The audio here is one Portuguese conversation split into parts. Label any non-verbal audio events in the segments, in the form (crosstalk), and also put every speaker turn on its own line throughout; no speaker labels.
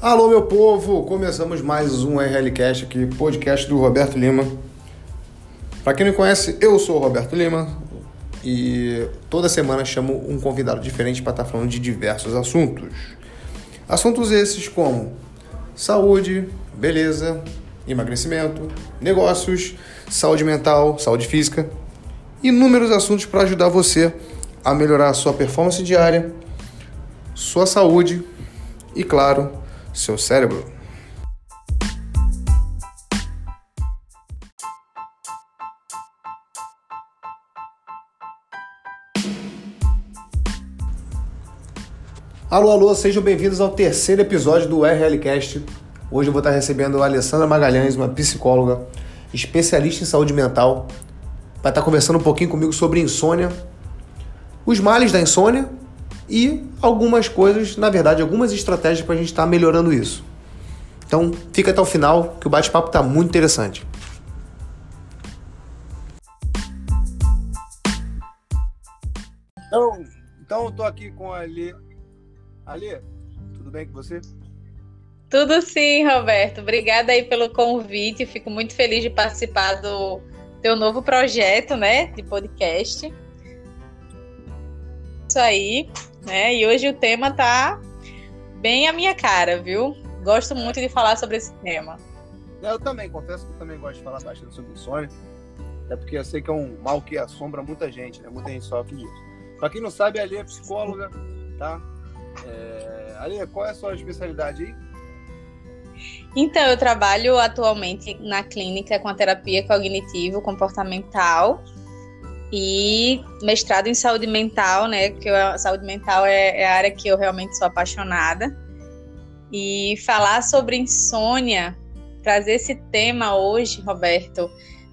Alô, meu povo! Começamos mais um RLCast aqui, podcast do Roberto Lima. Para quem não conhece, eu sou o Roberto Lima e toda semana chamo um convidado diferente para estar tá falando de diversos assuntos. Assuntos esses como saúde, beleza, emagrecimento, negócios, saúde mental, saúde física, inúmeros assuntos para ajudar você a melhorar a sua performance diária, sua saúde e, claro, seu cérebro. Alô, alô, sejam bem-vindos ao terceiro episódio do RLCast. Hoje eu vou estar recebendo a Alessandra Magalhães, uma psicóloga, especialista em saúde mental, para estar conversando um pouquinho comigo sobre insônia, os males da insônia e algumas coisas, na verdade, algumas estratégias para a gente estar melhorando isso. Então, fica até o final que o bate-papo está muito interessante. Então, então eu tô aqui com a Ali. Ali, tudo bem com você?
Tudo sim, Roberto. Obrigada aí pelo convite. Fico muito feliz de participar do teu novo projeto, né, de podcast. Isso aí, né? E hoje o tema tá bem a minha cara, viu? Gosto muito de falar sobre esse tema.
Eu também, confesso que eu também gosto de falar bastante sobre insônia. Até porque eu sei que é um mal que assombra muita gente, né? Muita gente sofre disso. Pra quem não sabe, a Ali é psicóloga, tá? É... Qual é a sua especialidade aí?
Então, eu trabalho atualmente na clínica com a terapia cognitivo-comportamental e mestrado em saúde mental, né? Que a saúde mental é, é, a área que eu realmente sou apaixonada. E falar sobre insônia, trazer esse tema hoje, Roberto,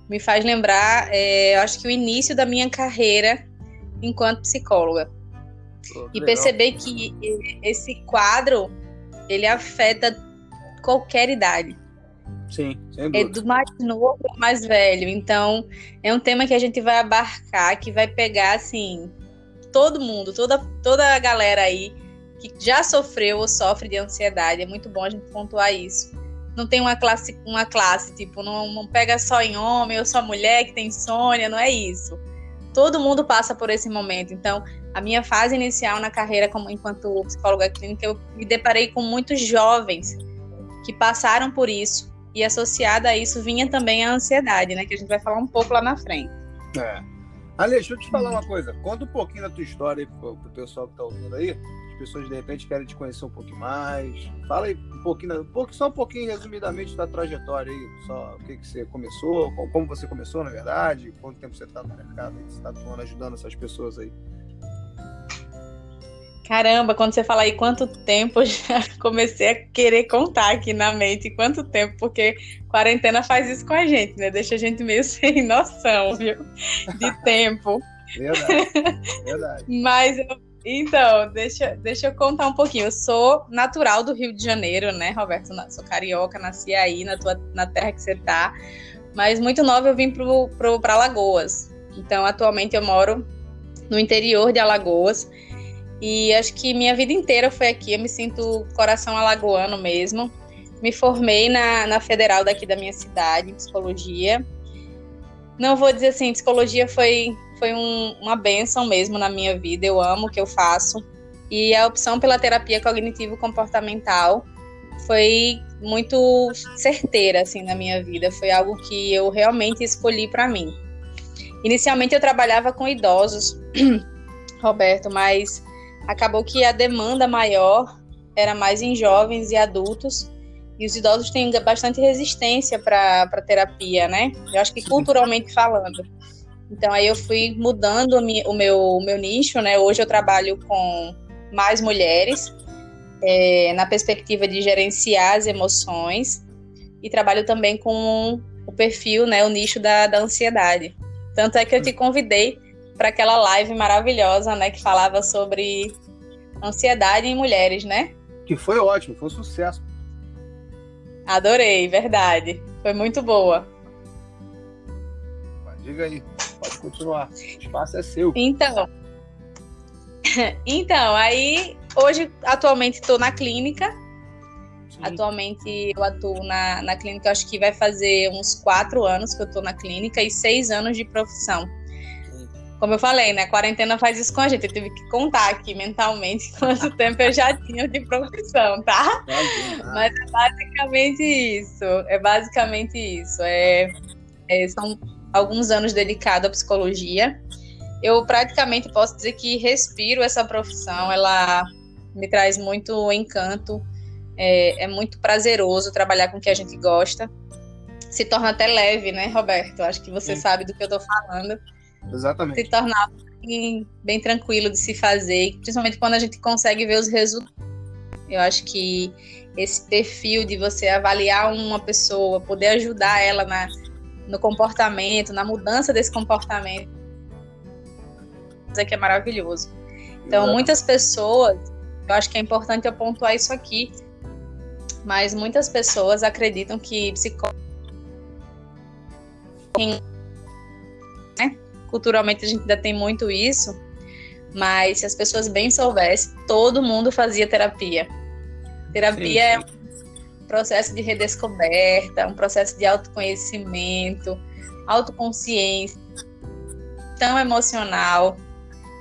me faz lembrar, é, eu acho que o início da minha carreira enquanto psicóloga. Oh, e perceber que esse quadro ele afeta qualquer idade.
Sim, sem
dúvida. É do mais novo ao mais velho. Então, é um tema que a gente vai abarcar, que vai pegar, assim, todo mundo, toda, toda a galera aí que já sofreu ou sofre de ansiedade. É muito bom a gente pontuar isso. Não tem uma classe, uma classe tipo, não, não pega só em homem ou só mulher que tem insônia, não é isso. Todo mundo passa por esse momento. Então, a minha fase inicial na carreira como enquanto psicóloga clínica, eu me deparei com muitos jovens que passaram por isso e associada a isso vinha também a ansiedade, né? Que a gente vai falar um pouco lá na frente.
É. Ale, deixa eu te falar uma coisa. Conta um pouquinho da tua história aí pro, pro pessoal que tá ouvindo aí. As pessoas de repente querem te conhecer um pouquinho mais. Fala aí um pouquinho, só um pouquinho resumidamente da trajetória aí. Só o que, que você começou, como você começou, na verdade, quanto tempo você tá no mercado, você tá atuando, ajudando essas pessoas aí.
Caramba, quando você fala aí quanto tempo, (laughs) eu já comecei a querer contar aqui na mente quanto tempo, porque quarentena faz isso com a gente, né? Deixa a gente meio (laughs) sem noção, viu? De (laughs) tempo.
Verdade. Verdade.
Mas então, deixa, deixa eu contar um pouquinho. Eu sou natural do Rio de Janeiro, né, Roberto? Sou carioca, nasci aí na, tua, na terra que você tá. Mas muito nova eu vim para Alagoas. Então, atualmente eu moro no interior de Alagoas. E acho que minha vida inteira foi aqui. Eu me sinto coração alagoano mesmo. Me formei na, na federal daqui da minha cidade, em psicologia. Não vou dizer assim, psicologia foi, foi um, uma benção mesmo na minha vida. Eu amo o que eu faço. E a opção pela terapia cognitivo-comportamental foi muito certeira assim na minha vida. Foi algo que eu realmente escolhi para mim. Inicialmente eu trabalhava com idosos, (clears throat) Roberto, mas acabou que a demanda maior era mais em jovens e adultos, e os idosos têm bastante resistência para terapia, né? Eu acho que culturalmente falando. Então aí eu fui mudando o meu, o meu nicho, né? Hoje eu trabalho com mais mulheres, é, na perspectiva de gerenciar as emoções, e trabalho também com o perfil, né? O nicho da, da ansiedade. Tanto é que eu te convidei para aquela live maravilhosa, né, que falava sobre ansiedade em mulheres, né?
Que foi ótimo, foi um sucesso.
Adorei, verdade. Foi muito boa.
Diga aí, pode continuar. O espaço é seu.
Então, (laughs) então aí hoje atualmente estou na clínica Atualmente eu atuo na, na clínica, acho que vai fazer uns quatro anos que eu estou na clínica e seis anos de profissão. Como eu falei, né? A quarentena faz isso com a gente. Eu tive que contar aqui mentalmente (laughs) quanto tempo eu já tinha de profissão, tá? Mas é basicamente isso. É basicamente isso. É, é, são alguns anos dedicados à psicologia. Eu praticamente posso dizer que respiro essa profissão. Ela me traz muito encanto é, é muito prazeroso trabalhar com o que a gente gosta. Se torna até leve, né, Roberto? Acho que você Sim. sabe do que eu estou falando.
Exatamente.
Se tornar bem, bem tranquilo de se fazer, principalmente quando a gente consegue ver os resultados. Eu acho que esse perfil de você avaliar uma pessoa, poder ajudar ela na, no comportamento, na mudança desse comportamento, é que é maravilhoso. Então, muitas pessoas, eu acho que é importante eu pontuar isso aqui, mas muitas pessoas acreditam que psicólogos. Culturalmente a gente ainda tem muito isso, mas se as pessoas bem soubessem, todo mundo fazia terapia. Terapia sim, sim. é um processo de redescoberta, um processo de autoconhecimento, autoconsciência, tão emocional.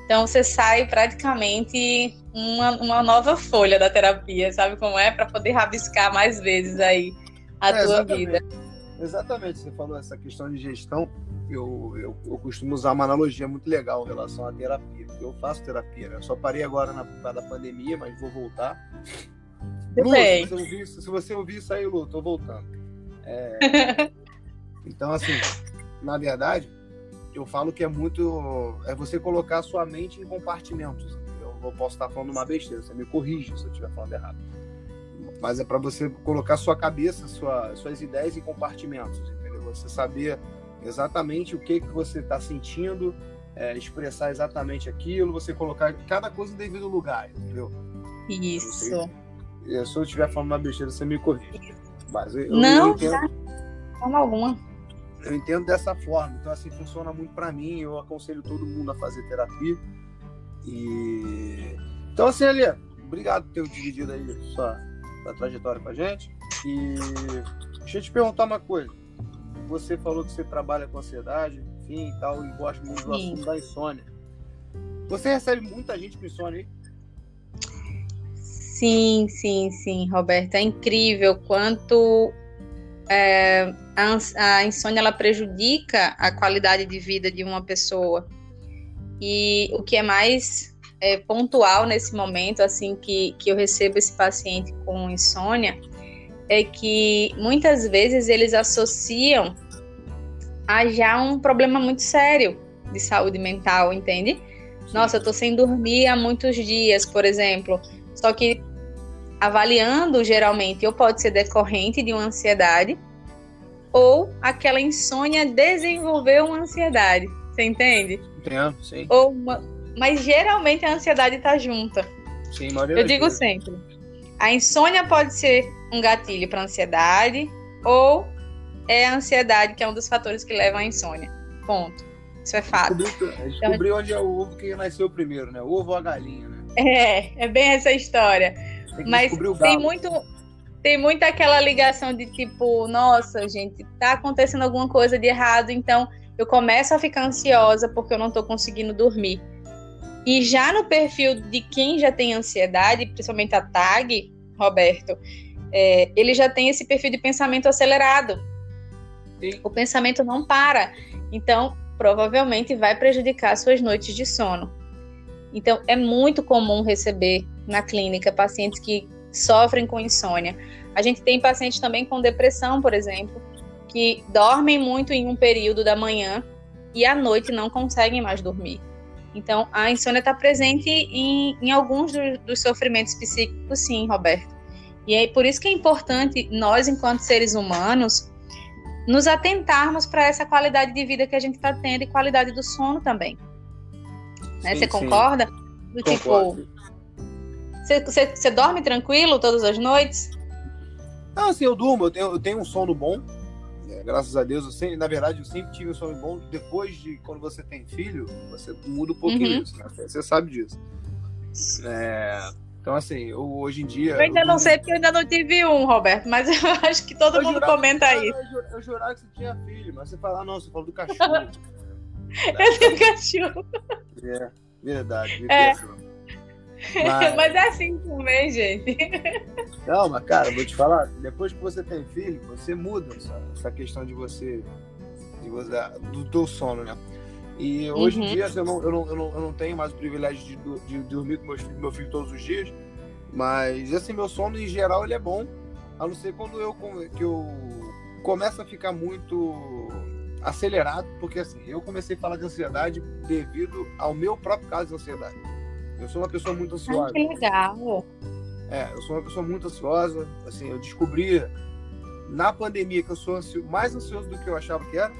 Então você sai praticamente uma, uma nova folha da terapia, sabe como é? Para poder rabiscar mais vezes aí a é, tua exatamente. vida.
Exatamente, você falou essa questão de gestão. Eu, eu, eu, costumo usar uma analogia muito legal em relação à terapia, porque eu faço terapia, né? Eu só parei agora na, da pandemia, mas vou voltar. Lu, se, você ouvir, se você ouvir isso aí, Lu, tô voltando. É... (laughs) então, assim, na verdade, eu falo que é muito. É você colocar a sua mente em compartimentos eu posso estar falando uma besteira, você me corrige se eu estiver falando errado. Mas é para você colocar sua cabeça, sua, suas ideias em compartimentos, entendeu? Você saber exatamente o que, que você está sentindo, é, expressar exatamente aquilo, você colocar cada coisa no devido lugar, entendeu?
Isso.
se eu estiver falando uma besteira, você me corrige.
Mas eu, Não, eu entendo, forma alguma.
Eu entendo dessa forma. Então, assim, funciona muito para mim. Eu aconselho todo mundo a fazer terapia. E então assim, Ali, obrigado por ter dividido aí sua, sua trajetória com a gente. E deixa eu te perguntar uma coisa. Você falou que você trabalha com ansiedade, enfim, e tal, e gosta muito do Sim. assunto da insônia. Você recebe muita gente com insônia aí?
Sim, sim, sim, Roberto. É incrível quanto é, a, a insônia ela prejudica a qualidade de vida de uma pessoa. E o que é mais é, pontual nesse momento, assim, que, que eu recebo esse paciente com insônia, é que muitas vezes eles associam a já um problema muito sério de saúde mental, entende? Nossa, eu tô sem dormir há muitos dias, por exemplo. Só que avaliando, geralmente, ou pode ser decorrente de uma ansiedade, ou aquela insônia desenvolveu uma ansiedade. Você entende?
Entendo, sim.
Ou uma... Mas geralmente a ansiedade está junta.
Sim,
Eu digo sempre. A insônia pode ser um gatilho para ansiedade, ou é a ansiedade que é um dos fatores que levam à insônia. Ponto. Isso é fato.
Descobrir então, onde é o ovo que nasceu primeiro, né? O ovo ou a galinha, né?
É, é bem essa história. Tem Mas tem muito, tem muito aquela ligação de tipo, nossa, gente, tá acontecendo alguma coisa de errado, então eu começo a ficar ansiosa porque eu não estou conseguindo dormir. E já no perfil de quem já tem ansiedade, principalmente a TAG, Roberto, é, ele já tem esse perfil de pensamento acelerado. Sim. O pensamento não para. Então, provavelmente vai prejudicar suas noites de sono. Então, é muito comum receber na clínica pacientes que sofrem com insônia. A gente tem pacientes também com depressão, por exemplo, que dormem muito em um período da manhã e à noite não conseguem mais dormir. Então, a insônia está presente em, em alguns do, dos sofrimentos psíquicos, sim, Roberto. E é por isso que é importante nós, enquanto seres humanos, nos atentarmos para essa qualidade de vida que a gente está tendo e qualidade do sono também. Né? Sim, você concorda? Do tipo, você, você, você, dorme tranquilo todas as noites?
Ah, sim, eu durmo. Eu tenho, eu tenho um sono bom graças a Deus, eu sempre, na verdade, eu sempre tive um sono bom. Depois de quando você tem filho, você muda um pouquinho uhum. isso, né? Você sabe disso. É, Então, assim, eu, hoje em dia.
Eu ainda eu não sei porque eu ainda não tive um, Roberto, mas eu (laughs) acho que todo eu mundo comenta
que,
isso.
Eu, eu jurava que você tinha filho, mas você fala, não, você falou do cachorro. (laughs)
eu tenho cachorro.
É, verdade. (laughs) É.
Mas... mas... é assim também, gente.
Mas cara, vou te falar, depois que você tem filho, você muda essa, essa questão de você, de você, do teu sono, né? E hoje uhum. em dia eu não, eu, não, eu, não, eu não tenho mais o privilégio de, de, de dormir com meu filho, meu filho todos os dias, mas assim, meu sono em geral ele é bom, a não ser quando eu, que eu começo a ficar muito acelerado, porque assim, eu comecei a falar de ansiedade devido ao meu próprio caso de ansiedade. Eu sou uma pessoa muito ansiosa.
que legal.
É, eu sou uma pessoa muito ansiosa, assim, eu descobri na pandemia que eu sou mais ansioso do que eu achava que era,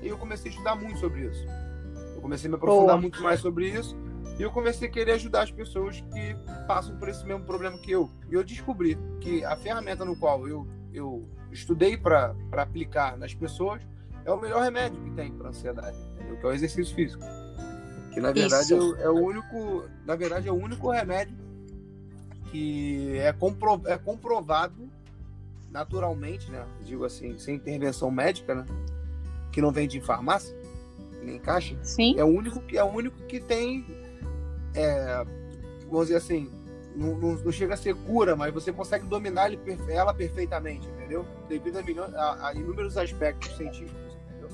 e eu comecei a estudar muito sobre isso. Comecei a me aprofundar muito mais sobre isso e eu comecei a querer ajudar as pessoas que passam por esse mesmo problema que eu. E eu descobri que a ferramenta no qual eu, eu estudei para aplicar nas pessoas é o melhor remédio que tem para ansiedade, entendeu? que é o exercício físico. Que na verdade é, é, o único, na verdade é o único remédio que é, compro, é comprovado naturalmente, né? Digo assim, sem intervenção médica, né? Que não vende em farmácia, nem caixa,
Sim.
é o único que é o único que tem, é, vamos dizer assim, não, não, não, chega a ser cura, mas você consegue dominar ele, ela perfeitamente, entendeu? Devido a, milhões, a, a inúmeros aspectos científicos, entendeu?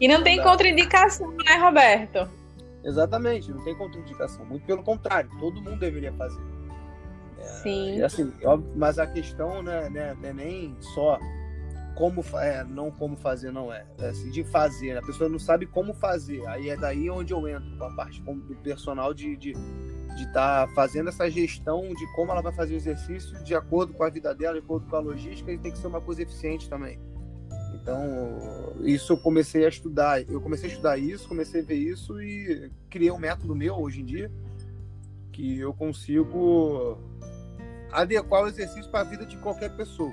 e não tem contraindicação, né, Roberto?
Exatamente, não tem contraindicação. Muito pelo contrário, todo mundo deveria fazer.
É, Sim.
assim, óbvio, mas a questão né, né, não é nem só como é, não como fazer não é, é assim, de fazer a pessoa não sabe como fazer. Aí é daí onde eu entro com a parte do personal de de estar tá fazendo essa gestão de como ela vai fazer o exercício de acordo com a vida dela de acordo com a logística e tem que ser uma coisa eficiente também. Então isso eu comecei a estudar. Eu comecei a estudar isso comecei a ver isso e criei um método meu hoje em dia que eu consigo adequar o exercício para a vida de qualquer pessoa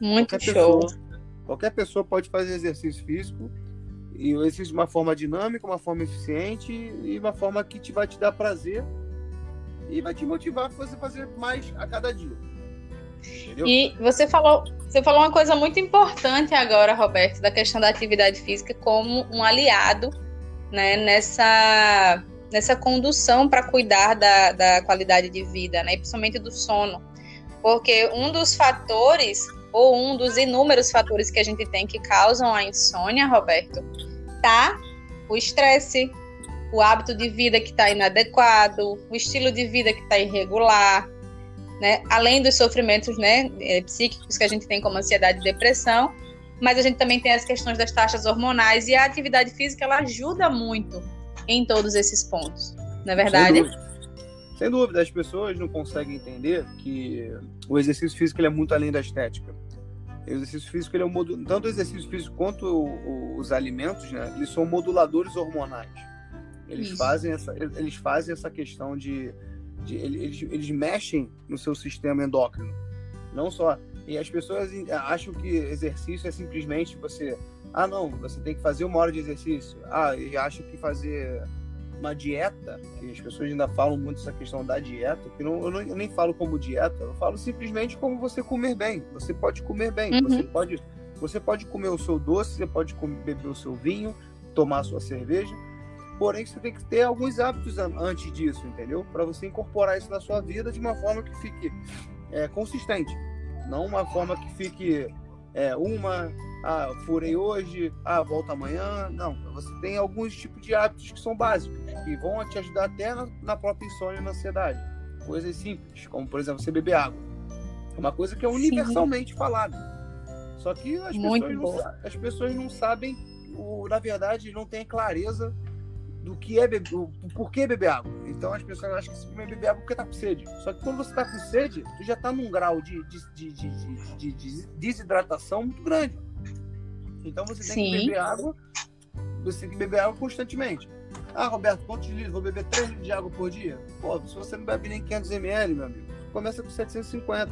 muito qualquer show.
Pessoa, qualquer pessoa pode fazer exercício físico e o exercício de uma forma dinâmica, uma forma eficiente e uma forma que te vai te dar prazer e vai te motivar a você fazer mais a cada dia.
Entendeu? E você falou, você falou uma coisa muito importante agora, Roberto, da questão da atividade física como um aliado né, nessa, nessa condução para cuidar da, da qualidade de vida, né, principalmente do sono. Porque um dos fatores ou um dos inúmeros fatores que a gente tem que causam a insônia, Roberto, tá? O estresse, o hábito de vida que está inadequado, o estilo de vida que está irregular, né? Além dos sofrimentos, né, é, psíquicos que a gente tem como ansiedade e depressão, mas a gente também tem as questões das taxas hormonais e a atividade física ela ajuda muito em todos esses pontos, não é verdade?
Sem dúvida, as pessoas não conseguem entender que o exercício físico é muito além da estética. O exercício físico, ele é um tanto o exercício físico quanto o, o, os alimentos, né, eles são moduladores hormonais. Eles fazem essa, eles fazem essa questão de, de eles, eles mexem no seu sistema endócrino. Não só e as pessoas acham que exercício é simplesmente você, ah não, você tem que fazer uma hora de exercício. Ah, e acham que fazer uma dieta, que as pessoas ainda falam muito essa questão da dieta, que não, eu, não, eu nem falo como dieta, eu falo simplesmente como você comer bem. Você pode comer bem, uhum. você pode você pode comer o seu doce, você pode comer, beber o seu vinho, tomar a sua cerveja, porém você tem que ter alguns hábitos antes disso, entendeu? Para você incorporar isso na sua vida de uma forma que fique é, consistente, não uma forma que fique é, uma, ah, furei hoje, ah, volta amanhã. Não, você tem alguns tipos de hábitos que são básicos e vão te ajudar até na, na própria insônia e na ansiedade. Coisas simples, como por exemplo você beber água. Uma coisa que é universalmente Sim. falada. Só que as pessoas, não, as pessoas não sabem, o, na verdade, não têm clareza do que é beber, o porquê beber água. Então as pessoas acham que simplesmente beber água porque tá com sede. Só que quando você tá com sede, tu já tá num grau de, de, de, de, de desidratação muito grande. Então você tem Sim. que beber água, você tem que beber água constantemente. Ah, Roberto, quantos litros? Vou beber 3 litros de água por dia? Pô, se você não bebe nem 500 ml, meu amigo, começa com 750.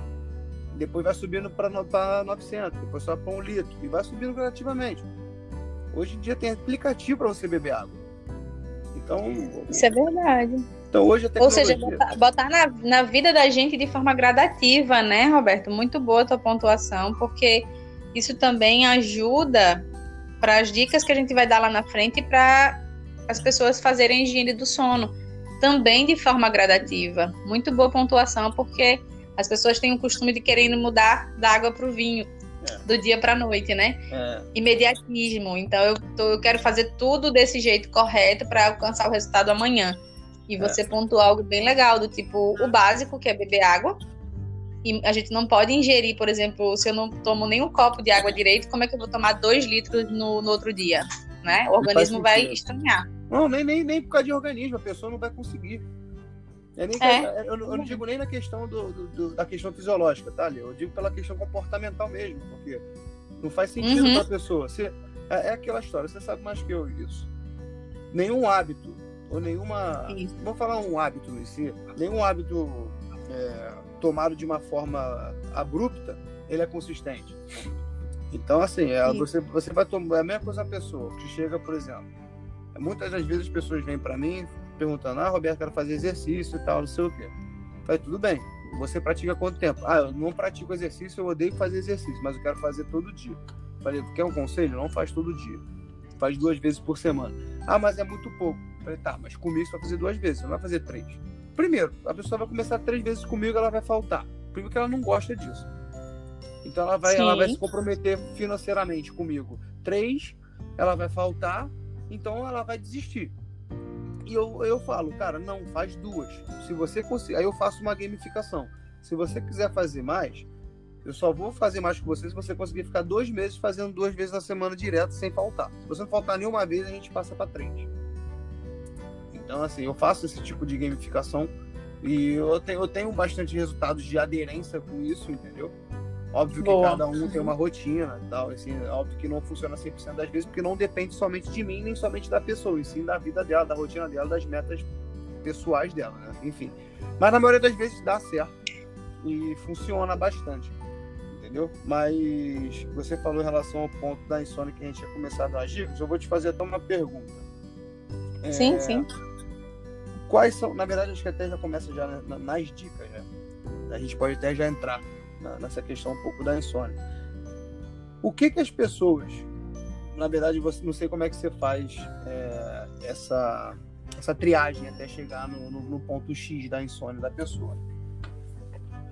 Depois vai subindo para 900, depois só para um litro. E vai subindo gradativamente. Hoje em dia tem aplicativo para você beber água. Então.
Isso é verdade.
Então hoje a
tecnologia... Ou seja, botar, botar na, na vida da gente de forma gradativa, né, Roberto? Muito boa a tua pontuação, porque isso também ajuda para as dicas que a gente vai dar lá na frente para as pessoas fazerem higiene do sono, também de forma gradativa. Muito boa pontuação, porque as pessoas têm o costume de querer mudar da água para o vinho. É. Do dia para a noite, né? É. Imediatismo. Então eu, tô, eu quero fazer tudo desse jeito correto para alcançar o resultado amanhã. E é. você é. pontuou algo bem legal, do tipo o básico, que é beber água. E a gente não pode ingerir, por exemplo, se eu não tomo nenhum copo de água direito, como é que eu vou tomar dois litros no, no outro dia? Né? O organismo vai estranhar.
Não, nem, nem, nem por causa de organismo, a pessoa não vai conseguir. É nem, é. Eu, eu, não digo nem na questão do, do, do, da questão fisiológica, tá, Eu digo pela questão comportamental mesmo, porque não faz sentido uhum. para a pessoa. Você, é, é, aquela história, você sabe mais que eu isso. Nenhum hábito, ou nenhuma. Isso. Vou falar um hábito em si, nenhum hábito é, tomado de uma forma abrupta, ele é consistente. Então, assim, é, você, você vai tomar. É a mesma coisa a pessoa que chega, por exemplo. Muitas das vezes as pessoas vêm para mim perguntando: Ah, Roberto, quero fazer exercício e tal, não sei o quê. Falei, tudo bem. Você pratica quanto tempo? Ah, eu não pratico exercício, eu odeio fazer exercício, mas eu quero fazer todo dia. Falei, quer um conselho? Não faz todo dia. Faz duas vezes por semana. Ah, mas é muito pouco. Falei, tá, mas comigo você vai fazer duas vezes, você não vai fazer três. Primeiro, a pessoa vai começar três vezes comigo, ela vai faltar. Primeiro que ela não gosta disso. Então ela vai, ela vai se comprometer financeiramente comigo. Três, ela vai faltar, então ela vai desistir. E eu, eu falo, cara, não, faz duas. Se você conseguir. Aí eu faço uma gamificação. Se você quiser fazer mais, eu só vou fazer mais com você se você conseguir ficar dois meses fazendo duas vezes na semana direto, sem faltar. Se você não faltar nenhuma vez, a gente passa para três. Então, assim, eu faço esse tipo de gamificação e eu tenho, eu tenho bastante resultados de aderência com isso, entendeu? Óbvio que Boa. cada um tem uma rotina tal, assim, óbvio que não funciona 100% das vezes, porque não depende somente de mim, nem somente da pessoa, e sim da vida dela, da rotina dela, das metas pessoais dela, né? Enfim. Mas na maioria das vezes dá certo e funciona bastante, entendeu? Mas você falou em relação ao ponto da insônia que a gente ia começar a dicas, eu vou te fazer até uma pergunta.
Sim, é... sim
quais são, na verdade, acho que até já começa já nas dicas, né? A gente pode até já entrar nessa questão um pouco da insônia. O que que as pessoas, na verdade, você não sei como é que você faz é, essa essa triagem até chegar no, no, no, ponto X da insônia da pessoa.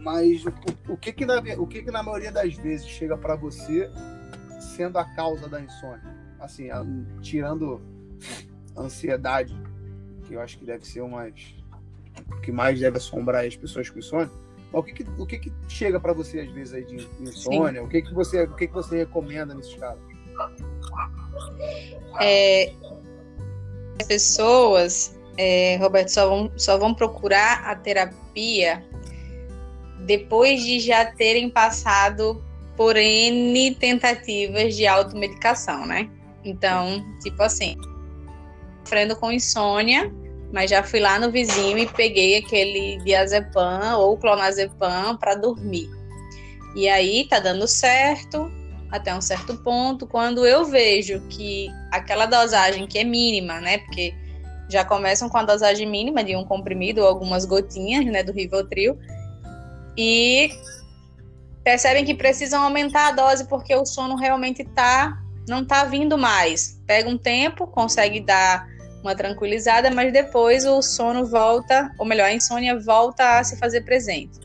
Mas o, o, que que na, o que que na maioria das vezes chega para você sendo a causa da insônia? Assim, a, tirando a ansiedade, que eu acho que deve ser o que mais deve assombrar as pessoas com insônia. O que, que o que, que chega para você às vezes aí de insônia? O que que você o que que você recomenda nesses casos?
É, as pessoas, é, Roberto, só vão, só vão procurar a terapia depois de já terem passado por N tentativas de automedicação, né? Então, tipo assim, sofrendo com insônia, mas já fui lá no vizinho e peguei aquele diazepam ou clonazepam para dormir. E aí tá dando certo até um certo ponto. Quando eu vejo que aquela dosagem que é mínima, né? Porque já começam com a dosagem mínima de um comprimido ou algumas gotinhas, né, do Rivotril. E percebem que precisam aumentar a dose porque o sono realmente tá não tá vindo mais. Pega um tempo, consegue dar uma tranquilizada, mas depois o sono volta, ou melhor, a insônia volta a se fazer presente.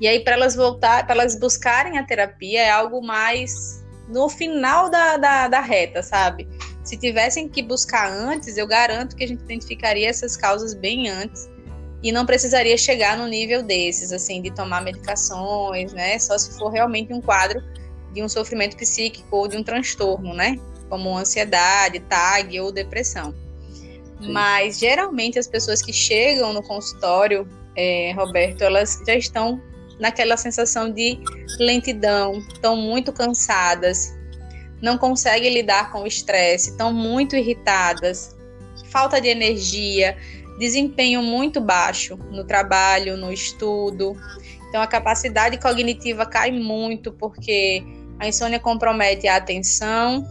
E aí, para elas voltar, para elas buscarem a terapia, é algo mais no final da, da, da reta, sabe? Se tivessem que buscar antes, eu garanto que a gente identificaria essas causas bem antes e não precisaria chegar no nível desses, assim, de tomar medicações, né? Só se for realmente um quadro de um sofrimento psíquico ou de um transtorno, né? Como ansiedade, TAG ou depressão. Mas geralmente as pessoas que chegam no consultório, é, Roberto, elas já estão naquela sensação de lentidão, estão muito cansadas, não conseguem lidar com o estresse, estão muito irritadas, falta de energia, desempenho muito baixo no trabalho, no estudo. Então a capacidade cognitiva cai muito porque a insônia compromete a atenção,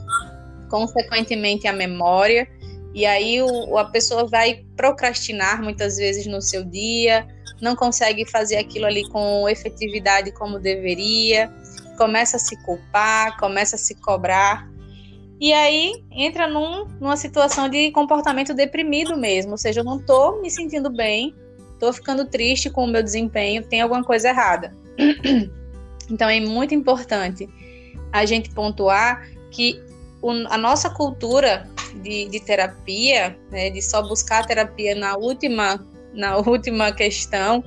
consequentemente a memória E aí o, a pessoa vai procrastinar muitas vezes no seu dia, não consegue fazer aquilo ali com efetividade como deveria, começa a se culpar, começa a se cobrar. E aí entra num, numa situação de comportamento deprimido mesmo, ou seja, eu não estou me sentindo bem, estou ficando triste com o meu desempenho, tem alguma coisa errada. (clears throat) Então é muito importante a gente pontuar que o, a nossa cultura de, de terapia, né, de só buscar terapia na última, na última questão,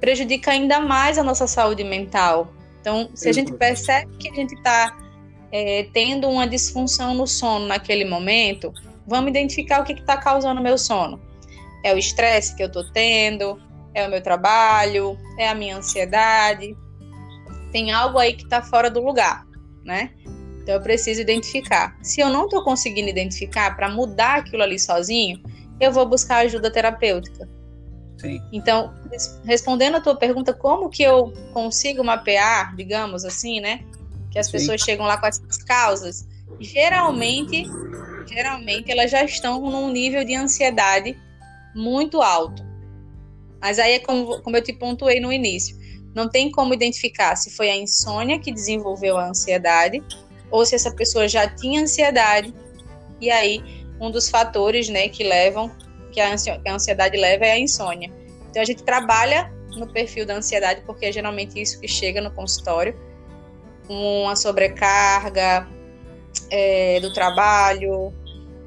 prejudica ainda mais a nossa saúde mental. Então, se a gente percebe que a gente está é, tendo uma disfunção no sono naquele momento, vamos identificar o que está causando o meu sono. É o estresse que eu estou tendo, é o meu trabalho, é a minha ansiedade. Tem algo aí que está fora do lugar, né? Então eu preciso identificar. Se eu não estou conseguindo identificar para mudar aquilo ali sozinho, eu vou buscar ajuda terapêutica.
Sim.
Então, respondendo a tua pergunta, como que eu consigo mapear, digamos assim, né? Que as Sim. pessoas chegam lá com essas causas. Geralmente, geralmente elas já estão num nível de ansiedade muito alto. Mas aí é como, como eu te pontuei no início. Não tem como identificar se foi a insônia que desenvolveu a ansiedade ou se essa pessoa já tinha ansiedade. E aí, um dos fatores, né, que levam, que a ansiedade leva é a insônia. Então, a gente trabalha no perfil da ansiedade, porque é geralmente isso que chega no consultório, uma sobrecarga é, do trabalho.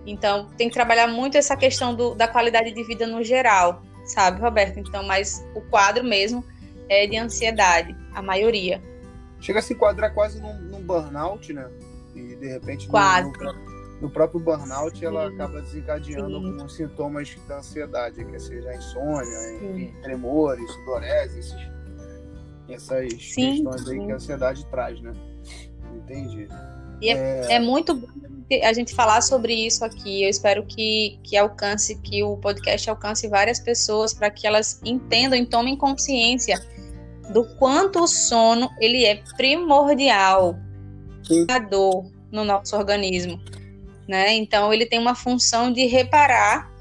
Então, tem que trabalhar muito essa questão do, da qualidade de vida no geral, sabe, Roberto? Então, mas o quadro mesmo é de ansiedade, a maioria
chega a se enquadrar quase num, burnout, né? E de repente
no,
no, no, próprio burnout Sim. ela acaba desencadeando Sim. alguns sintomas da ansiedade, que seja insônia, enfim, tremores, sudorese, esses, essas Sim. questões aí que a ansiedade traz, né? Entendi.
E é, é... é muito bom a gente falar sobre isso aqui. Eu espero que, que alcance, que o podcast alcance várias pessoas para que elas entendam e tomem consciência do quanto o sono ele é primordial dor no nosso organismo, né? Então ele tem uma função de reparar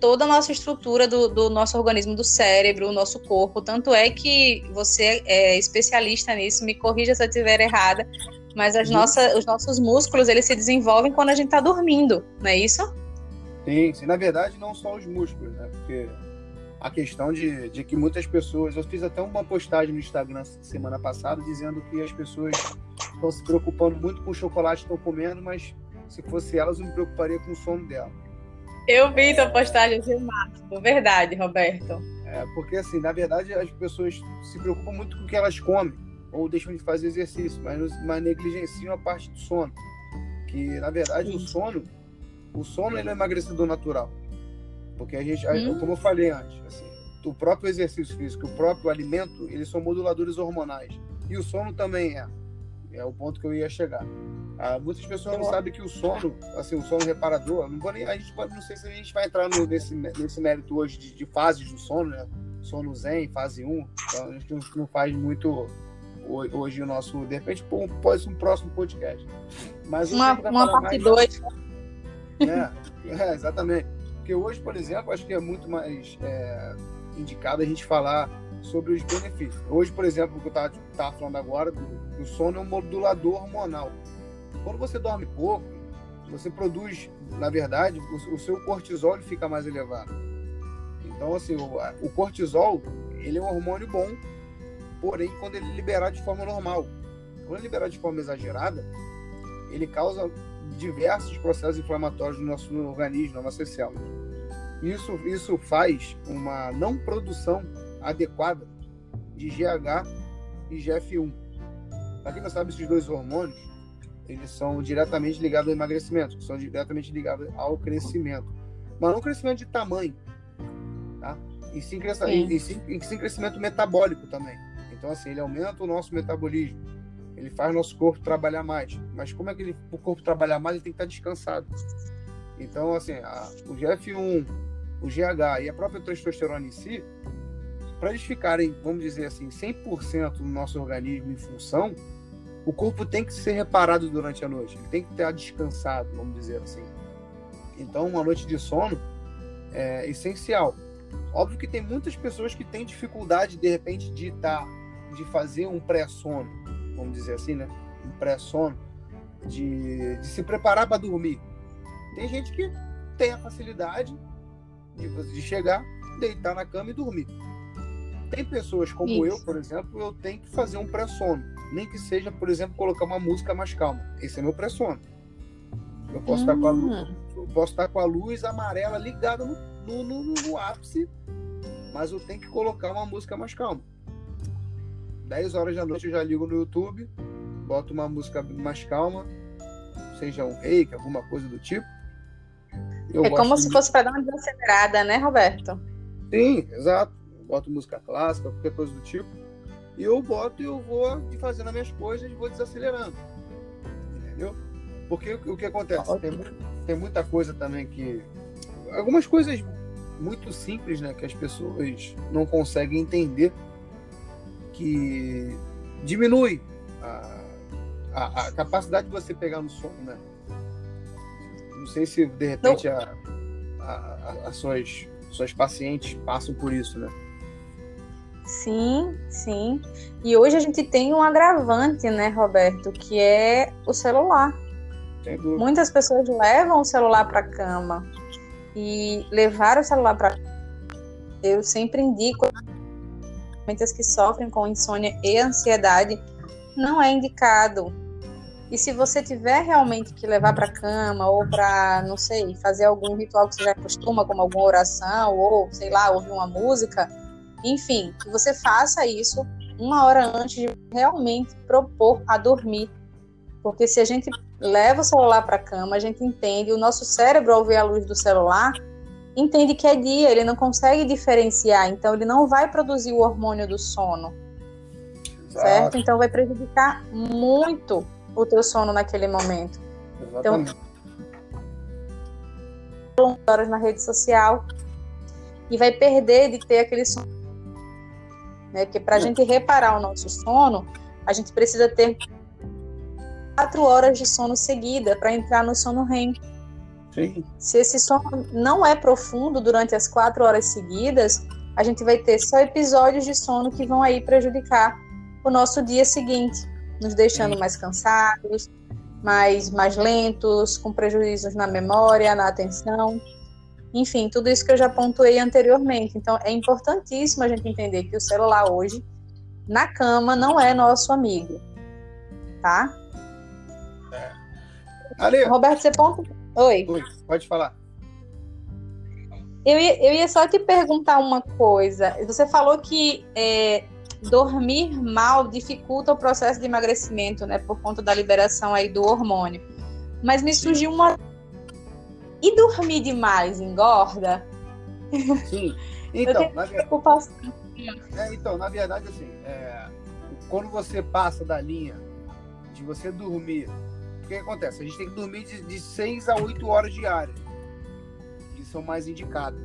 toda a nossa estrutura do, do nosso organismo, do cérebro, o nosso corpo. Tanto é que você é especialista nisso, me corrija se eu estiver errada, mas as uhum. nossas, os nossos músculos eles se desenvolvem quando a gente está dormindo, não é isso?
Sim, sim, na verdade não só os músculos, né? Porque a questão de, de que muitas pessoas. Eu fiz até uma postagem no Instagram semana passada dizendo que as pessoas estão se preocupando muito com o chocolate que estão comendo, mas se fosse elas, eu me preocuparia com o sono dela.
Eu vi tua postagem, achei máximo. Verdade, Roberto.
É, porque assim, na verdade, as pessoas se preocupam muito com o que elas comem ou deixam de fazer exercício, mas, mas negligenciam a parte do sono. Que, na verdade, Sim. o sono, o sono ele é emagrecedor natural. Porque a gente, hum. como eu falei antes, assim, o próprio exercício físico, o próprio alimento, eles são moduladores hormonais. E o sono também é. É o ponto que eu ia chegar. Ah, muitas pessoas não sabem que o sono, assim, o sono reparador, não vou nem, a gente pode, não sei se a gente vai entrar no, nesse, nesse mérito hoje de, de fases do sono, né? Sono zen, fase 1. Então, a gente não faz muito hoje o nosso, de repente, pode ser um próximo podcast.
Mas uma, uma parte 2. (laughs)
É, é, exatamente. Porque hoje, por exemplo, acho que é muito mais é, indicado a gente falar sobre os benefícios. Hoje, por exemplo, o que eu estava falando agora, do, sono é um modulador hormonal. Quando você dorme pouco, você produz, na verdade, o, o seu cortisol fica mais elevado. Então, assim, o, o, cortisol, ele é um hormônio bom, porém, quando ele liberar de forma normal. Quando ele liberar de forma exagerada, ele causa diversos processos inflamatórios no nosso organismo, nas nossas células. Isso, isso faz uma não produção adequada de GH e GF1. Para quem não sabe, esses dois hormônios, eles são diretamente ligados ao emagrecimento, são diretamente ligados ao crescimento. Mas não crescimento de tamanho, tá? E sim, crescimento, e, sim, e sim crescimento metabólico também. Então, assim, ele aumenta o nosso metabolismo ele faz nosso corpo trabalhar mais. Mas como é que ele, o corpo trabalhar mais, ele tem que estar descansado. Então, assim, a, o GF1, o GH e a própria testosterona em si, para eles ficarem, vamos dizer assim, 100% no nosso organismo em função, o corpo tem que ser reparado durante a noite. Ele tem que estar descansado, vamos dizer assim. Então, uma noite de sono é essencial. Óbvio que tem muitas pessoas que têm dificuldade, de repente, de, tá, de fazer um pré-sono, vamos dizer assim, né? Um pré-sono, de, de se preparar para dormir. Tem gente que tem a facilidade de, de chegar, deitar na cama e dormir. Tem pessoas como Isso. eu, por exemplo, eu tenho que fazer um pré-sono. Nem que seja, por exemplo, colocar uma música mais calma. Esse é meu pré-sono. Eu posso, hum. estar com a luz, eu posso estar com a luz amarela ligada no, no, no, no ápice, mas eu tenho que colocar uma música mais calma. 10 horas da noite eu já ligo no YouTube, boto uma música mais calma, seja um reiki, alguma coisa do tipo.
Eu é como se fosse para dar uma desacelerada, né, Roberto?
Sim, exato. Boto música clássica, qualquer coisa do tipo. E eu boto e eu vou fazendo as minhas coisas e vou desacelerando. Entendeu? Porque o que acontece? Tem, tem muita coisa também que. Algumas coisas muito simples, né? Que as pessoas não conseguem entender. Que diminui a, a, a capacidade de você pegar no sono, né? Não sei se de repente a, a, as suas, suas pacientes passam por isso, né?
Sim, sim. E hoje a gente tem um agravante, né, Roberto, que é o celular. Muitas pessoas levam o celular para a cama e levar o celular para eu sempre indico muitas que sofrem com insônia e ansiedade não é indicado e se você tiver realmente que levar para cama ou para, não sei, fazer algum ritual que você já costuma, como alguma oração ou, sei lá, ouvir uma música, enfim, que você faça isso uma hora antes de realmente propor a dormir. Porque se a gente leva o celular para a cama, a gente entende, o nosso cérebro, ao ver a luz do celular, entende que é dia, ele não consegue diferenciar, então ele não vai produzir o hormônio do sono. Exato. Certo? Então vai prejudicar muito o teu sono naquele momento. Exatamente. Então, horas na rede social e vai perder de ter aquele sono. Né? Porque para a gente reparar o nosso sono, a gente precisa ter quatro horas de sono seguida para entrar no sono REM. Sim. Se esse sono não é profundo durante as quatro horas seguidas, a gente vai ter só episódios de sono que vão aí prejudicar o nosso dia seguinte nos deixando mais cansados, mais, mais lentos, com prejuízos na memória, na atenção. Enfim, tudo isso que eu já pontuei anteriormente. Então, é importantíssimo a gente entender que o celular hoje, na cama, não é nosso amigo. Tá?
É.
Roberto, você ponta. Oi.
Oi, pode falar.
Eu ia, eu ia só te perguntar uma coisa. Você falou que é, dormir mal dificulta o processo de emagrecimento, né, por conta da liberação aí do hormônio. Mas me surgiu uma e dormir demais engorda?
Sim. (laughs) Então, na verdade, é, então, na verdade, assim, é, quando você passa da linha de você dormir, o que acontece? A gente tem que dormir de, de 6 a 8 horas diárias, que são mais indicadas.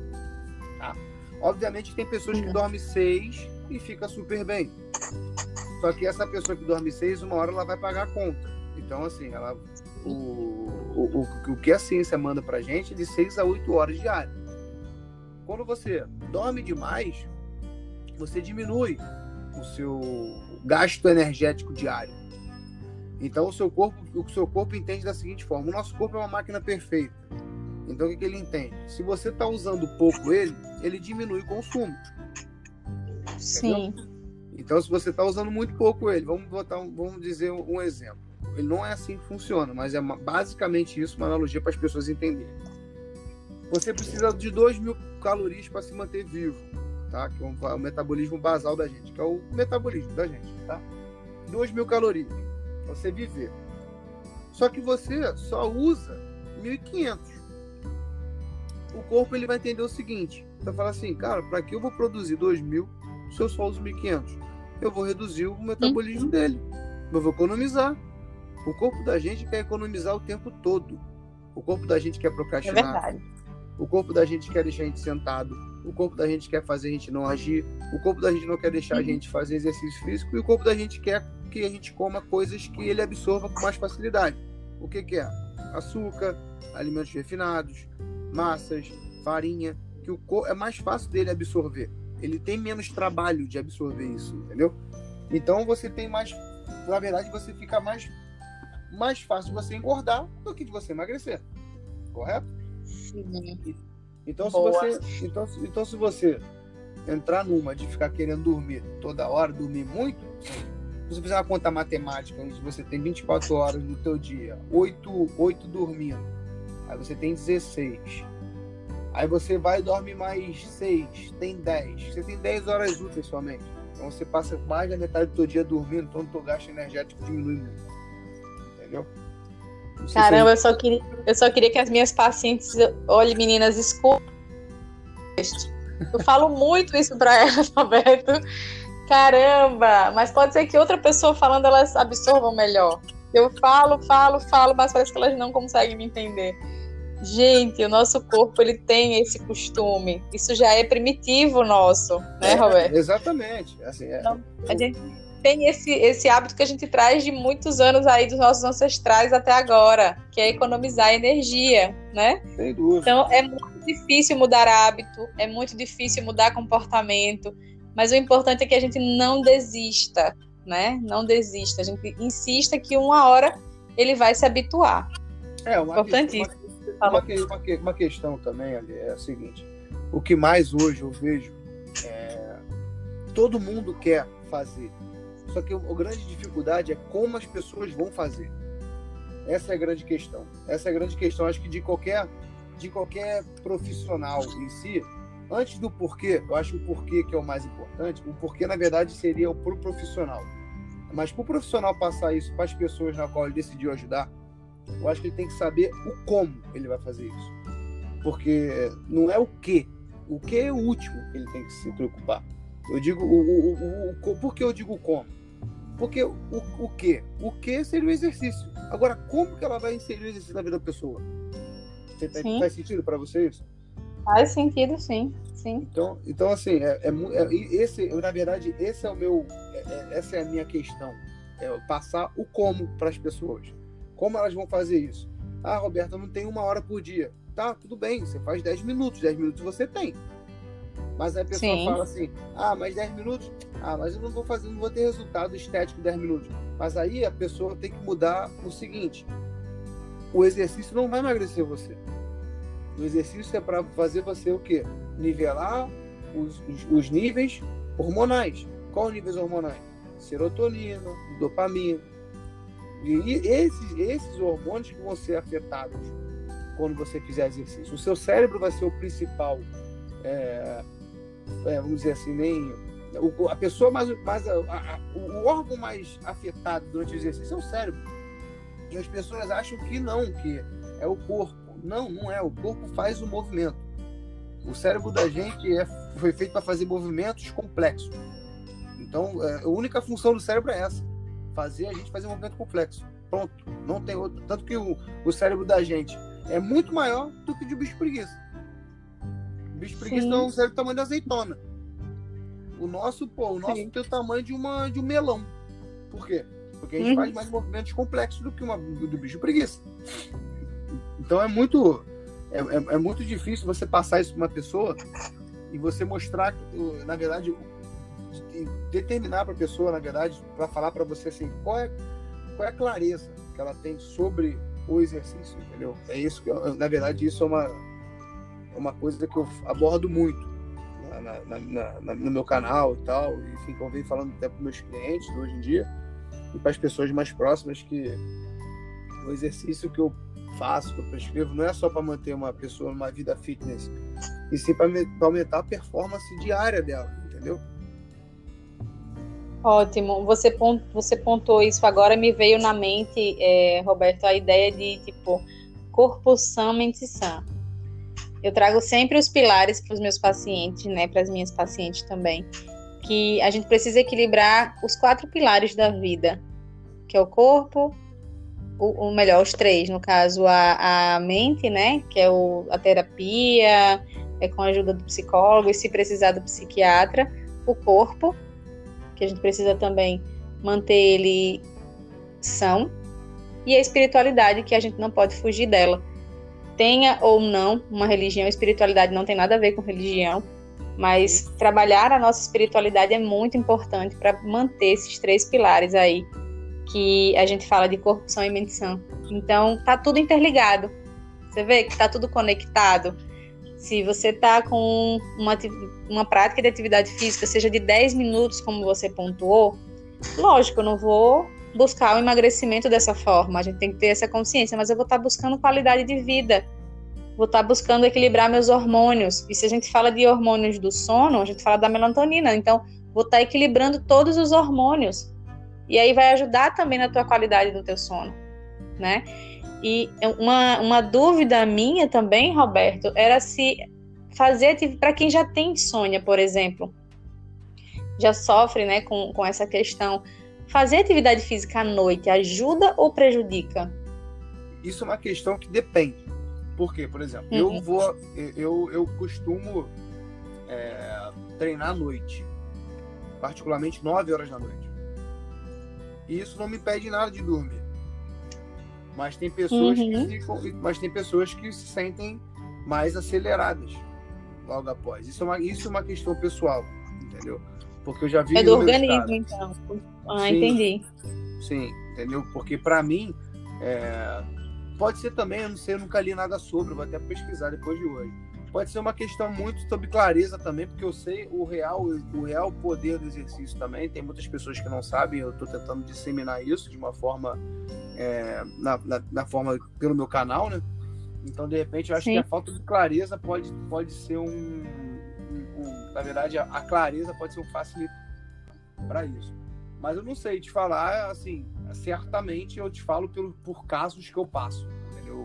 Tá? Obviamente tem pessoas que uhum. dormem 6 e fica super bem. Só que essa pessoa que dorme seis, uma hora ela vai pagar a conta. Então, assim, ela, o, o, o, o que a ciência manda pra gente é de seis a oito horas diárias. Quando você dorme demais, você diminui o seu gasto energético diário. Então o seu corpo, o seu corpo entende da seguinte forma: o nosso corpo é uma máquina perfeita. Então o que, que ele entende? Se você está usando pouco ele, ele diminui o consumo.
Sim.
Então, se você está usando muito pouco ele, vamos botar, vamos dizer um exemplo. Ele não é assim que funciona, mas é basicamente isso, uma analogia para as pessoas entenderem. Você precisa de 2 mil calorias para se manter vivo, tá? Que é o metabolismo basal da gente, que é o metabolismo da gente, tá? 2 mil calorias você viver. Só que você só usa 1.500. O corpo ele vai entender o seguinte: vai falar assim, cara, para que eu vou produzir 2 mil se eu só uso 1.500? Eu vou reduzir o metabolismo hum. dele. Eu vou economizar. O corpo da gente quer economizar o tempo todo. O corpo da gente quer procrastinar. É verdade. O corpo da gente quer deixar a gente sentado. O corpo da gente quer fazer a gente não agir. O corpo da gente não quer deixar uhum. a gente fazer exercício físico. E o corpo da gente quer que a gente coma coisas que ele absorva com mais facilidade. O que, que é? açúcar, alimentos refinados, massas, farinha, que o é mais fácil dele absorver. Ele tem menos trabalho de absorver isso, entendeu? Então você tem mais, na verdade, você fica mais mais fácil você engordar do que de você emagrecer. Correto?
Sim.
Então se você, então, então se você entrar numa de ficar querendo dormir toda hora, dormir muito, você fizer uma conta matemática, onde você tem 24 horas no teu dia, 8, 8 dormindo, aí você tem 16. Aí você vai e dorme mais 6, tem 10. Você tem 10 horas úteis somente. Então você passa mais da metade do teu dia dormindo, então o teu gasto energético diminui muito. Entendeu?
Caramba, eu só, queria, eu só queria que as minhas pacientes, olhe meninas, escutem. Eu falo muito isso para elas, (laughs) Roberto. Caramba, mas pode ser que outra pessoa falando elas absorvam melhor. Eu falo, falo, falo, mas parece que elas não conseguem me entender. Gente, o nosso corpo ele tem esse costume. Isso já é primitivo nosso, né,
é,
Roberto?
Exatamente. Assim, é.
Então, a gente tem esse, esse hábito que a gente traz de muitos anos aí dos nossos ancestrais até agora, que é economizar energia, né?
Sem dúvida.
Então é muito difícil mudar hábito, é muito difícil mudar comportamento, mas o importante é que a gente não desista, né? Não desista. A gente insista que uma hora ele vai se habituar.
É, uma Importantíssimo. Uma, uma, uma, questão também ali é a seguinte: o que mais hoje eu vejo é todo mundo quer fazer. Só que a grande dificuldade é como as pessoas vão fazer. Essa é a grande questão. Essa é a grande questão, acho que de qualquer de qualquer profissional em si, antes do porquê, eu acho que o porquê que é o mais importante, o porquê, na verdade, seria o pro profissional. Mas para o profissional passar isso para as pessoas na qual ele decidiu ajudar, eu acho que ele tem que saber o como ele vai fazer isso. Porque não é o que. O que é o último que ele tem que se preocupar. Eu digo o, o, o, o por que eu digo como? Porque o, o que? O que seria o exercício. Agora, como que ela vai inserir o exercício na vida da pessoa? Você, tá, faz sentido para você isso?
Faz sentido, sim. sim.
Então, então assim, é, é, é esse, na verdade, esse é o meu, é, é, essa é a minha questão, é passar o como para as pessoas. Como elas vão fazer isso? Ah, Roberta, não tem uma hora por dia. Tá, tudo bem, você faz 10 minutos, 10 minutos você tem. Mas aí a pessoa Sim. fala assim: ah, mas 10 minutos? Ah, mas eu não vou fazer, não vou ter resultado estético em 10 minutos. Mas aí a pessoa tem que mudar o seguinte: o exercício não vai emagrecer você. O exercício é para fazer você o quê? Nivelar os, os, os níveis hormonais. Qual níveis hormonais? Serotonina, dopamina. E esses, esses hormônios que vão ser afetados quando você fizer exercício. O seu cérebro vai ser o principal, é, é, vamos dizer assim, nem o, a pessoa mais, mais a, a, o órgão mais afetado durante o exercício é o cérebro. E as pessoas acham que não, que é o corpo. Não, não é. O corpo faz o movimento. O cérebro da gente é, foi feito para fazer movimentos complexos. Então, é, a única função do cérebro é essa: fazer a gente fazer um movimento complexo. Pronto. Não tem outro. Tanto que o, o cérebro da gente é muito maior do que o de bicho preguiça. O bicho preguiça é um cérebro do tamanho da azeitona. O nosso, pô, o nosso Sim. tem o tamanho de, uma, de um melão. Por quê? Porque a gente uhum. faz mais movimentos complexos do que uma, do bicho preguiça. Então é muito é, é, é muito difícil você passar isso para uma pessoa e você mostrar, na verdade, determinar para a pessoa, na verdade, para falar para você assim, qual é, qual é a clareza que ela tem sobre o exercício, entendeu? É isso que, na verdade, isso é uma, é uma coisa que eu abordo muito na, na, na, no meu canal e tal, enfim, que eu venho falando até para meus clientes hoje em dia e para as pessoas mais próximas que o exercício que eu faço, que eu prescrevo, não é só para manter uma pessoa numa vida fitness, e sim para aumentar a performance diária dela, entendeu?
Ótimo. Você, pont, você pontuou isso agora, me veio na mente, é, Roberto, a ideia de tipo corpo sã, mente sã. Eu trago sempre os pilares para os meus pacientes, né, para as minhas pacientes também, que a gente precisa equilibrar os quatro pilares da vida, que é o corpo, o, o melhor, os três, no caso, a, a mente, né? Que é o, a terapia, é com a ajuda do psicólogo, e se precisar do psiquiatra, o corpo, que a gente precisa também manter ele são, e a espiritualidade, que a gente não pode fugir dela. Tenha ou não uma religião, espiritualidade não tem nada a ver com religião, mas trabalhar a nossa espiritualidade é muito importante para manter esses três pilares aí que a gente fala de corrupção e menção. Então, tá tudo interligado. Você vê que tá tudo conectado. Se você tá com uma, uma prática de atividade física, seja de 10 minutos, como você pontuou, lógico, eu não vou buscar o emagrecimento dessa forma. A gente tem que ter essa consciência, mas eu vou estar tá buscando qualidade de vida. Vou estar tá buscando equilibrar meus hormônios. E se a gente fala de hormônios do sono, a gente fala da melatonina. Então, vou estar tá equilibrando todos os hormônios. E aí vai ajudar também na tua qualidade do teu sono, né? E uma, uma dúvida minha também, Roberto, era se fazer para quem já tem insônia, por exemplo, já sofre, né, com, com essa questão, fazer atividade física à noite ajuda ou prejudica?
Isso é uma questão que depende. Por quê? Por exemplo, uhum. eu vou, eu, eu costumo é, treinar à noite, particularmente 9 horas da noite. E isso não me impede nada de dormir. Mas tem pessoas uhum. que ficam, mas tem pessoas que se sentem mais aceleradas logo após. Isso é uma, isso é uma questão pessoal, entendeu? Porque eu já vi.
É do organismo, então. Ah, sim, entendi.
Sim, entendeu? Porque para mim, é... pode ser também, eu não sei, eu nunca li nada sobre, vou até pesquisar depois de hoje pode ser uma questão muito sobre clareza também, porque eu sei o real, o real poder do exercício também. Tem muitas pessoas que não sabem, eu estou tentando disseminar isso de uma forma, é, na, na, na, forma pelo meu canal, né? Então, de repente, eu acho Sim. que a falta de clareza pode, pode ser um, um, um Na verdade, a, a, clareza pode ser um facilitador para isso. Mas eu não sei te falar, assim, certamente eu te falo por, por casos que eu passo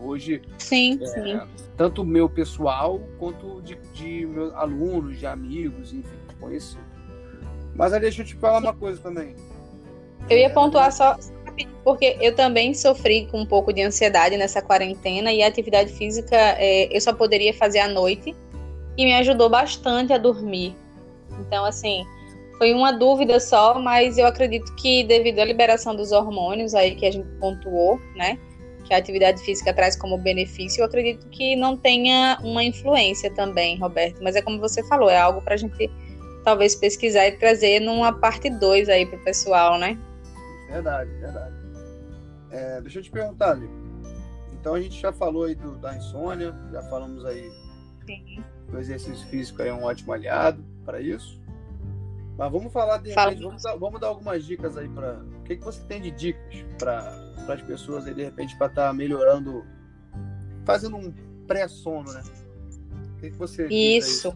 Hoje,
sim, é, sim.
tanto meu pessoal quanto de, de, meus alunos, de amigos, enfim, conhecidos. Mas aí deixa eu te falar uma coisa também.
Eu ia pontuar só porque eu também sofri com um pouco de ansiedade nessa quarentena e a atividade física é, eu só poderia fazer à noite e me ajudou bastante a dormir. Então, assim, foi uma dúvida só, mas eu acredito que devido à liberação dos hormônios aí que a gente pontuou, né? Que a atividade física traz como benefício, eu acredito que não tenha uma influência também, Roberto. Mas é como você falou, é algo para a gente talvez pesquisar e trazer numa parte 2 aí para o pessoal, né?
Verdade, verdade. É, deixa eu te perguntar, ali. Então a gente já falou aí do, da insônia, já falamos aí Sim. do exercício físico é um ótimo aliado para isso. Mas vamos falar de repente, vamos dar, vamos dar algumas dicas aí para. O que, que você tem de dicas para as pessoas aí, de repente, para estar tá melhorando, fazendo um pré-sono, né? O que, que você
Isso.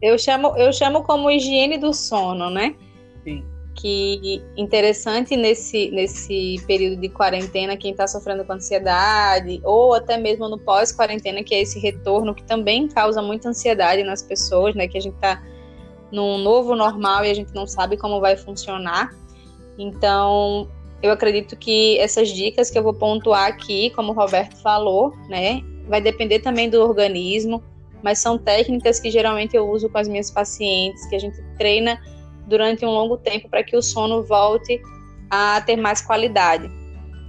Eu chamo, eu chamo como higiene do sono, né?
Sim.
Que interessante nesse, nesse período de quarentena, quem está sofrendo com ansiedade, ou até mesmo no pós-quarentena, que é esse retorno que também causa muita ansiedade nas pessoas, né? Que a gente está num novo normal e a gente não sabe como vai funcionar. Então, eu acredito que essas dicas que eu vou pontuar aqui, como o Roberto falou, né, vai depender também do organismo, mas são técnicas que geralmente eu uso com as minhas pacientes, que a gente treina durante um longo tempo para que o sono volte a ter mais qualidade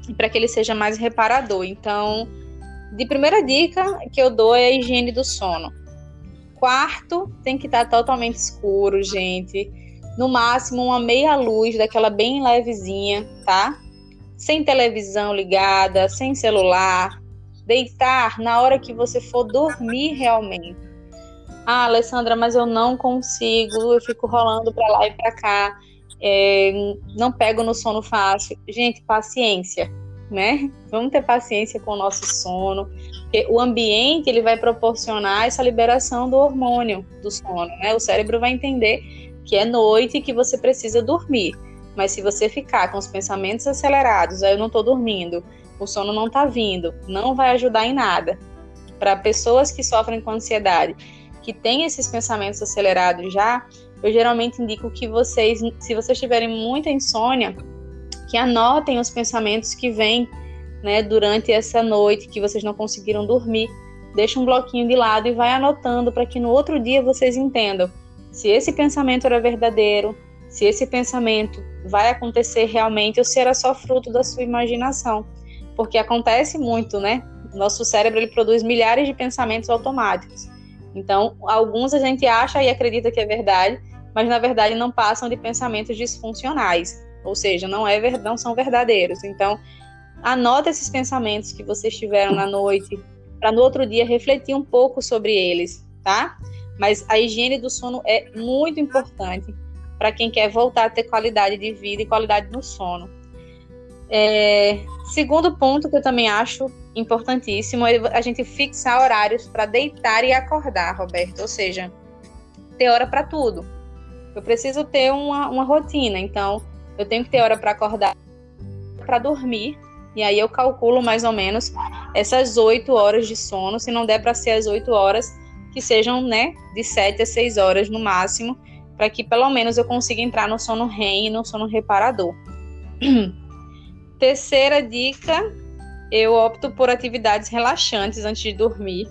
e para que ele seja mais reparador. Então, de primeira dica que eu dou é a higiene do sono. Quarto tem que estar totalmente escuro, gente. No máximo uma meia luz daquela bem levezinha, tá? Sem televisão ligada, sem celular. Deitar na hora que você for dormir realmente. Ah, Alessandra, mas eu não consigo, eu fico rolando para lá e para cá, é, não pego no sono fácil. Gente, paciência, né? Vamos ter paciência com o nosso sono. Porque o ambiente ele vai proporcionar essa liberação do hormônio do sono, né? O cérebro vai entender que é noite e que você precisa dormir. Mas se você ficar com os pensamentos acelerados, aí eu não estou dormindo, o sono não está vindo, não vai ajudar em nada. Para pessoas que sofrem com ansiedade, que têm esses pensamentos acelerados já, eu geralmente indico que vocês, se vocês tiverem muita insônia, que anotem os pensamentos que vêm né, durante essa noite que vocês não conseguiram dormir. Deixa um bloquinho de lado e vai anotando para que no outro dia vocês entendam se esse pensamento era verdadeiro, se esse pensamento vai acontecer realmente ou se era só fruto da sua imaginação. porque acontece muito, né? Nosso cérebro ele produz milhares de pensamentos automáticos. Então, alguns a gente acha e acredita que é verdade, mas na verdade não passam de pensamentos disfuncionais, ou seja, não, é, não são verdadeiros. Então, anota esses pensamentos que vocês tiveram na noite, para no outro dia refletir um pouco sobre eles, tá? Mas a higiene do sono é muito importante para quem quer voltar a ter qualidade de vida e qualidade no sono. É, segundo ponto que eu também acho importantíssimo é a gente fixar horários para deitar e acordar, Roberto. Ou seja, ter hora para tudo. Eu preciso ter uma, uma rotina, então eu tenho que ter hora para acordar, para dormir. E aí eu calculo mais ou menos essas oito horas de sono. Se não der para ser as oito horas, que sejam, né, de sete a seis horas no máximo, para que pelo menos eu consiga entrar no sono REM e no sono reparador. (clears throat) Terceira dica, eu opto por atividades relaxantes antes de dormir.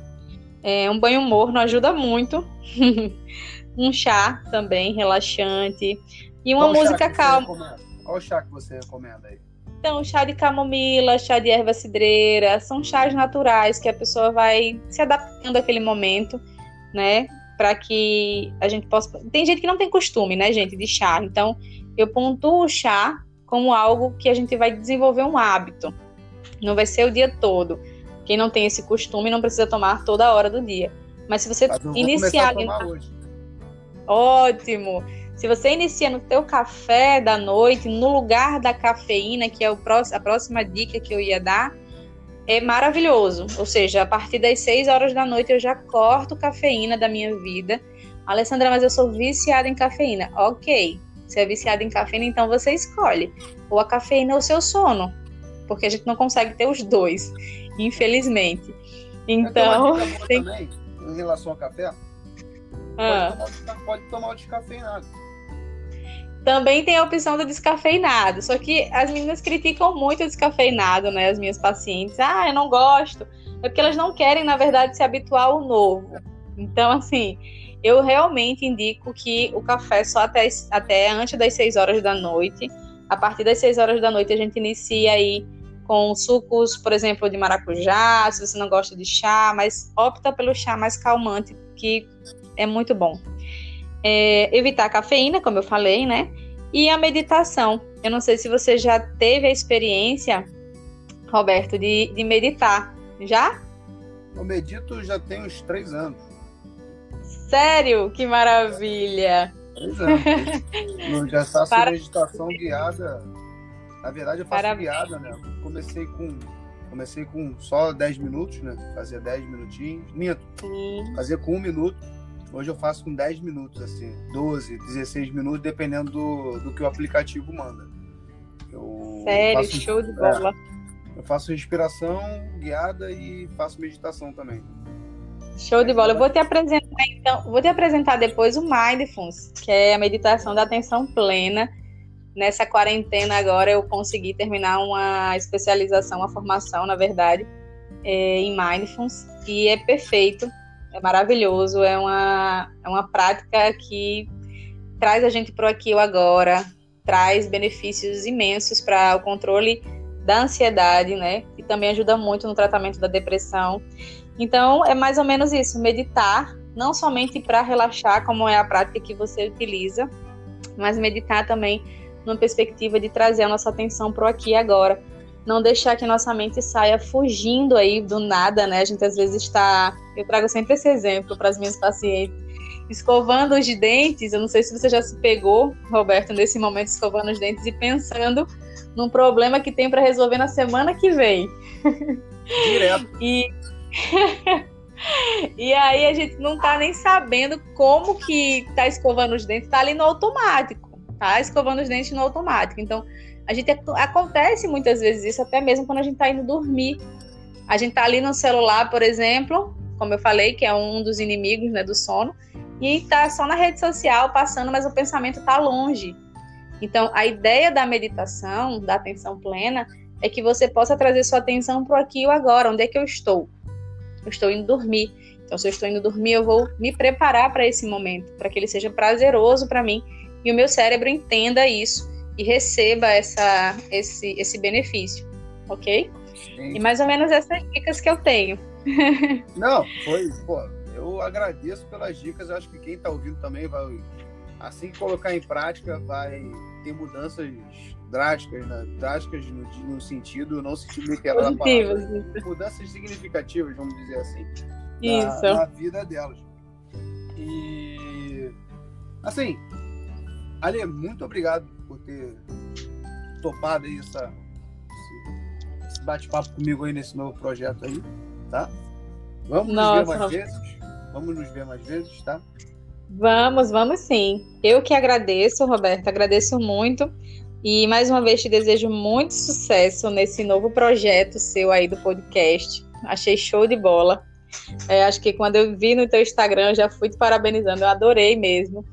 É, um banho morno ajuda muito. (laughs) um chá também relaxante. E uma Qual música calma.
Qual chá que você recomenda aí?
Então, chá de camomila, chá de erva cidreira, são chás naturais que a pessoa vai se adaptando àquele momento, né? Para que a gente possa. Tem gente que não tem costume, né, gente, de chá. Então, eu pontuo o chá como algo que a gente vai desenvolver um hábito. Não vai ser o dia todo. Quem não tem esse costume não precisa tomar toda hora do dia. Mas se você Mas iniciar. Ótimo! Se você inicia no teu café da noite, no lugar da cafeína, que é próximo, a próxima dica que eu ia dar, é maravilhoso. Ou seja, a partir das 6 horas da noite eu já corto cafeína da minha vida. Alessandra, mas eu sou viciada em cafeína. Ok, se é viciada em cafeína, então você escolhe ou a cafeína ou o seu sono, porque a gente não consegue ter os dois, infelizmente. Então, (laughs)
tem... também, em relação ao café, ah. pode, tomar, pode tomar o descafeinado.
Também tem a opção do descafeinado, só que as meninas criticam muito o descafeinado, né? As minhas pacientes, ah, eu não gosto. É porque elas não querem, na verdade, se habituar ao novo. Então, assim, eu realmente indico que o café só até, até antes das 6 horas da noite. A partir das 6 horas da noite a gente inicia aí com sucos, por exemplo, de maracujá, se você não gosta de chá, mas opta pelo chá mais calmante, que é muito bom. É, evitar a cafeína, como eu falei, né? E a meditação. Eu não sei se você já teve a experiência, Roberto, de, de meditar. Já?
Eu medito já tem uns três anos.
Sério? Que maravilha!
É, (laughs) eu já faço Para... meditação guiada. Na verdade, eu faço Para... guiada, né? Comecei com comecei com só 10 minutos, né? Fazia 10 minutinhos. Minto. Sim. Fazia com um minuto. Hoje eu faço com 10 minutos, assim, 12, 16 minutos, dependendo do, do que o aplicativo manda.
Eu Sério, faço, show de bola.
É, eu faço respiração guiada e faço meditação também.
Show de bola. Eu vou te apresentar então, vou te apresentar depois o Mindfulness, que é a meditação da atenção plena. Nessa quarentena agora eu consegui terminar uma especialização, uma formação, na verdade, é, em Mindfulness e é perfeito, é maravilhoso, é uma, é uma prática que traz a gente para o aqui e agora, traz benefícios imensos para o controle da ansiedade, né? E também ajuda muito no tratamento da depressão. Então, é mais ou menos isso, meditar, não somente para relaxar, como é a prática que você utiliza, mas meditar também numa perspectiva de trazer a nossa atenção para o aqui e agora. Não deixar que nossa mente saia fugindo aí do nada, né? A gente às vezes está. Eu trago sempre esse exemplo para as minhas pacientes. Escovando os dentes, eu não sei se você já se pegou, Roberto, nesse momento, escovando os dentes e pensando num problema que tem para resolver na semana que vem.
Direto. (laughs)
e (laughs) e aí a gente não tá nem sabendo como que tá escovando os dentes, tá ali no automático, tá escovando os dentes no automático. Então, a gente acontece muitas vezes isso até mesmo quando a gente tá indo dormir. A gente tá ali no celular, por exemplo, como eu falei, que é um dos inimigos, né, do sono, e tá só na rede social passando, mas o pensamento tá longe. Então, a ideia da meditação, da atenção plena, é que você possa trazer sua atenção para o aqui e o agora, onde é que eu estou? eu estou indo dormir. Então, se eu estou indo dormir, eu vou me preparar para esse momento, para que ele seja prazeroso para mim e o meu cérebro entenda isso e receba essa, esse, esse benefício, ok? E mais ou menos essas dicas que eu tenho. (laughs)
Não, foi, pô, eu agradeço pelas dicas. Eu acho que quem está ouvindo também vai, assim que colocar em prática, vai ter mudanças drásticas, né? drásticas no, no sentido, não sentido literal da palavra, mudanças significativas, vamos dizer assim,
Isso.
Na, na vida delas. E assim, Ale, muito obrigado ter topado aí essa, esse bate-papo comigo aí nesse novo projeto aí, tá? Vamos Nossa, nos ver mais vezes. Vamos nos ver mais vezes, tá?
Vamos, vamos sim. Eu que agradeço, Roberto, agradeço muito. E mais uma vez te desejo muito sucesso nesse novo projeto seu aí do podcast. Achei show de bola. É, acho que quando eu vi no teu Instagram, eu já fui te parabenizando. Eu adorei mesmo.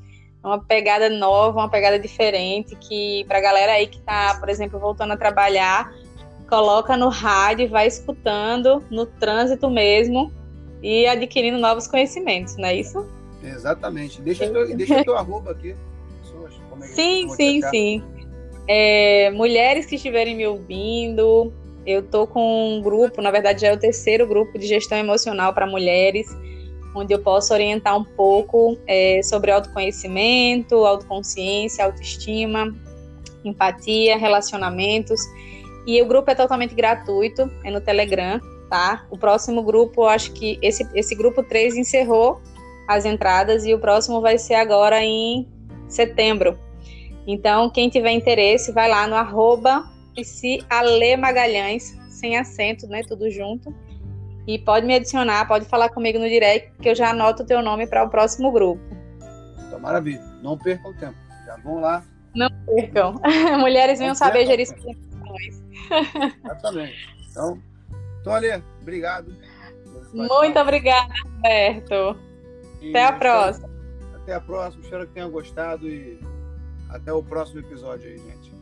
Uma pegada nova, uma pegada diferente, que para a galera aí que está, por exemplo, voltando a trabalhar, coloca no rádio, vai escutando no trânsito mesmo e adquirindo novos conhecimentos, não é isso?
Exatamente. Deixa teu, deixa teu arroba aqui.
É sim, sim, sim. É, mulheres que estiverem me ouvindo, eu tô com um grupo, na verdade já é o terceiro grupo de gestão emocional para mulheres, onde eu posso orientar um pouco é, sobre autoconhecimento, autoconsciência, autoestima, empatia, relacionamentos. E o grupo é totalmente gratuito, é no Telegram, tá? O próximo grupo, acho que esse, esse grupo 3 encerrou as entradas e o próximo vai ser agora em setembro. Então, quem tiver interesse, vai lá no arroba Magalhães, sem acento, né? Tudo junto. E pode me adicionar, pode falar comigo no direct, que eu já anoto o teu nome para o próximo grupo.
Então, maravilha. Não percam o tempo. Já vão lá.
Não percam. (laughs) Mulheres venham saber gerir suas
emoções. Exatamente. Então, então Ale, obrigado.
Muito obrigada, Roberto. E até a próxima.
Até a próxima. Espero que tenham gostado e até o próximo episódio aí, gente.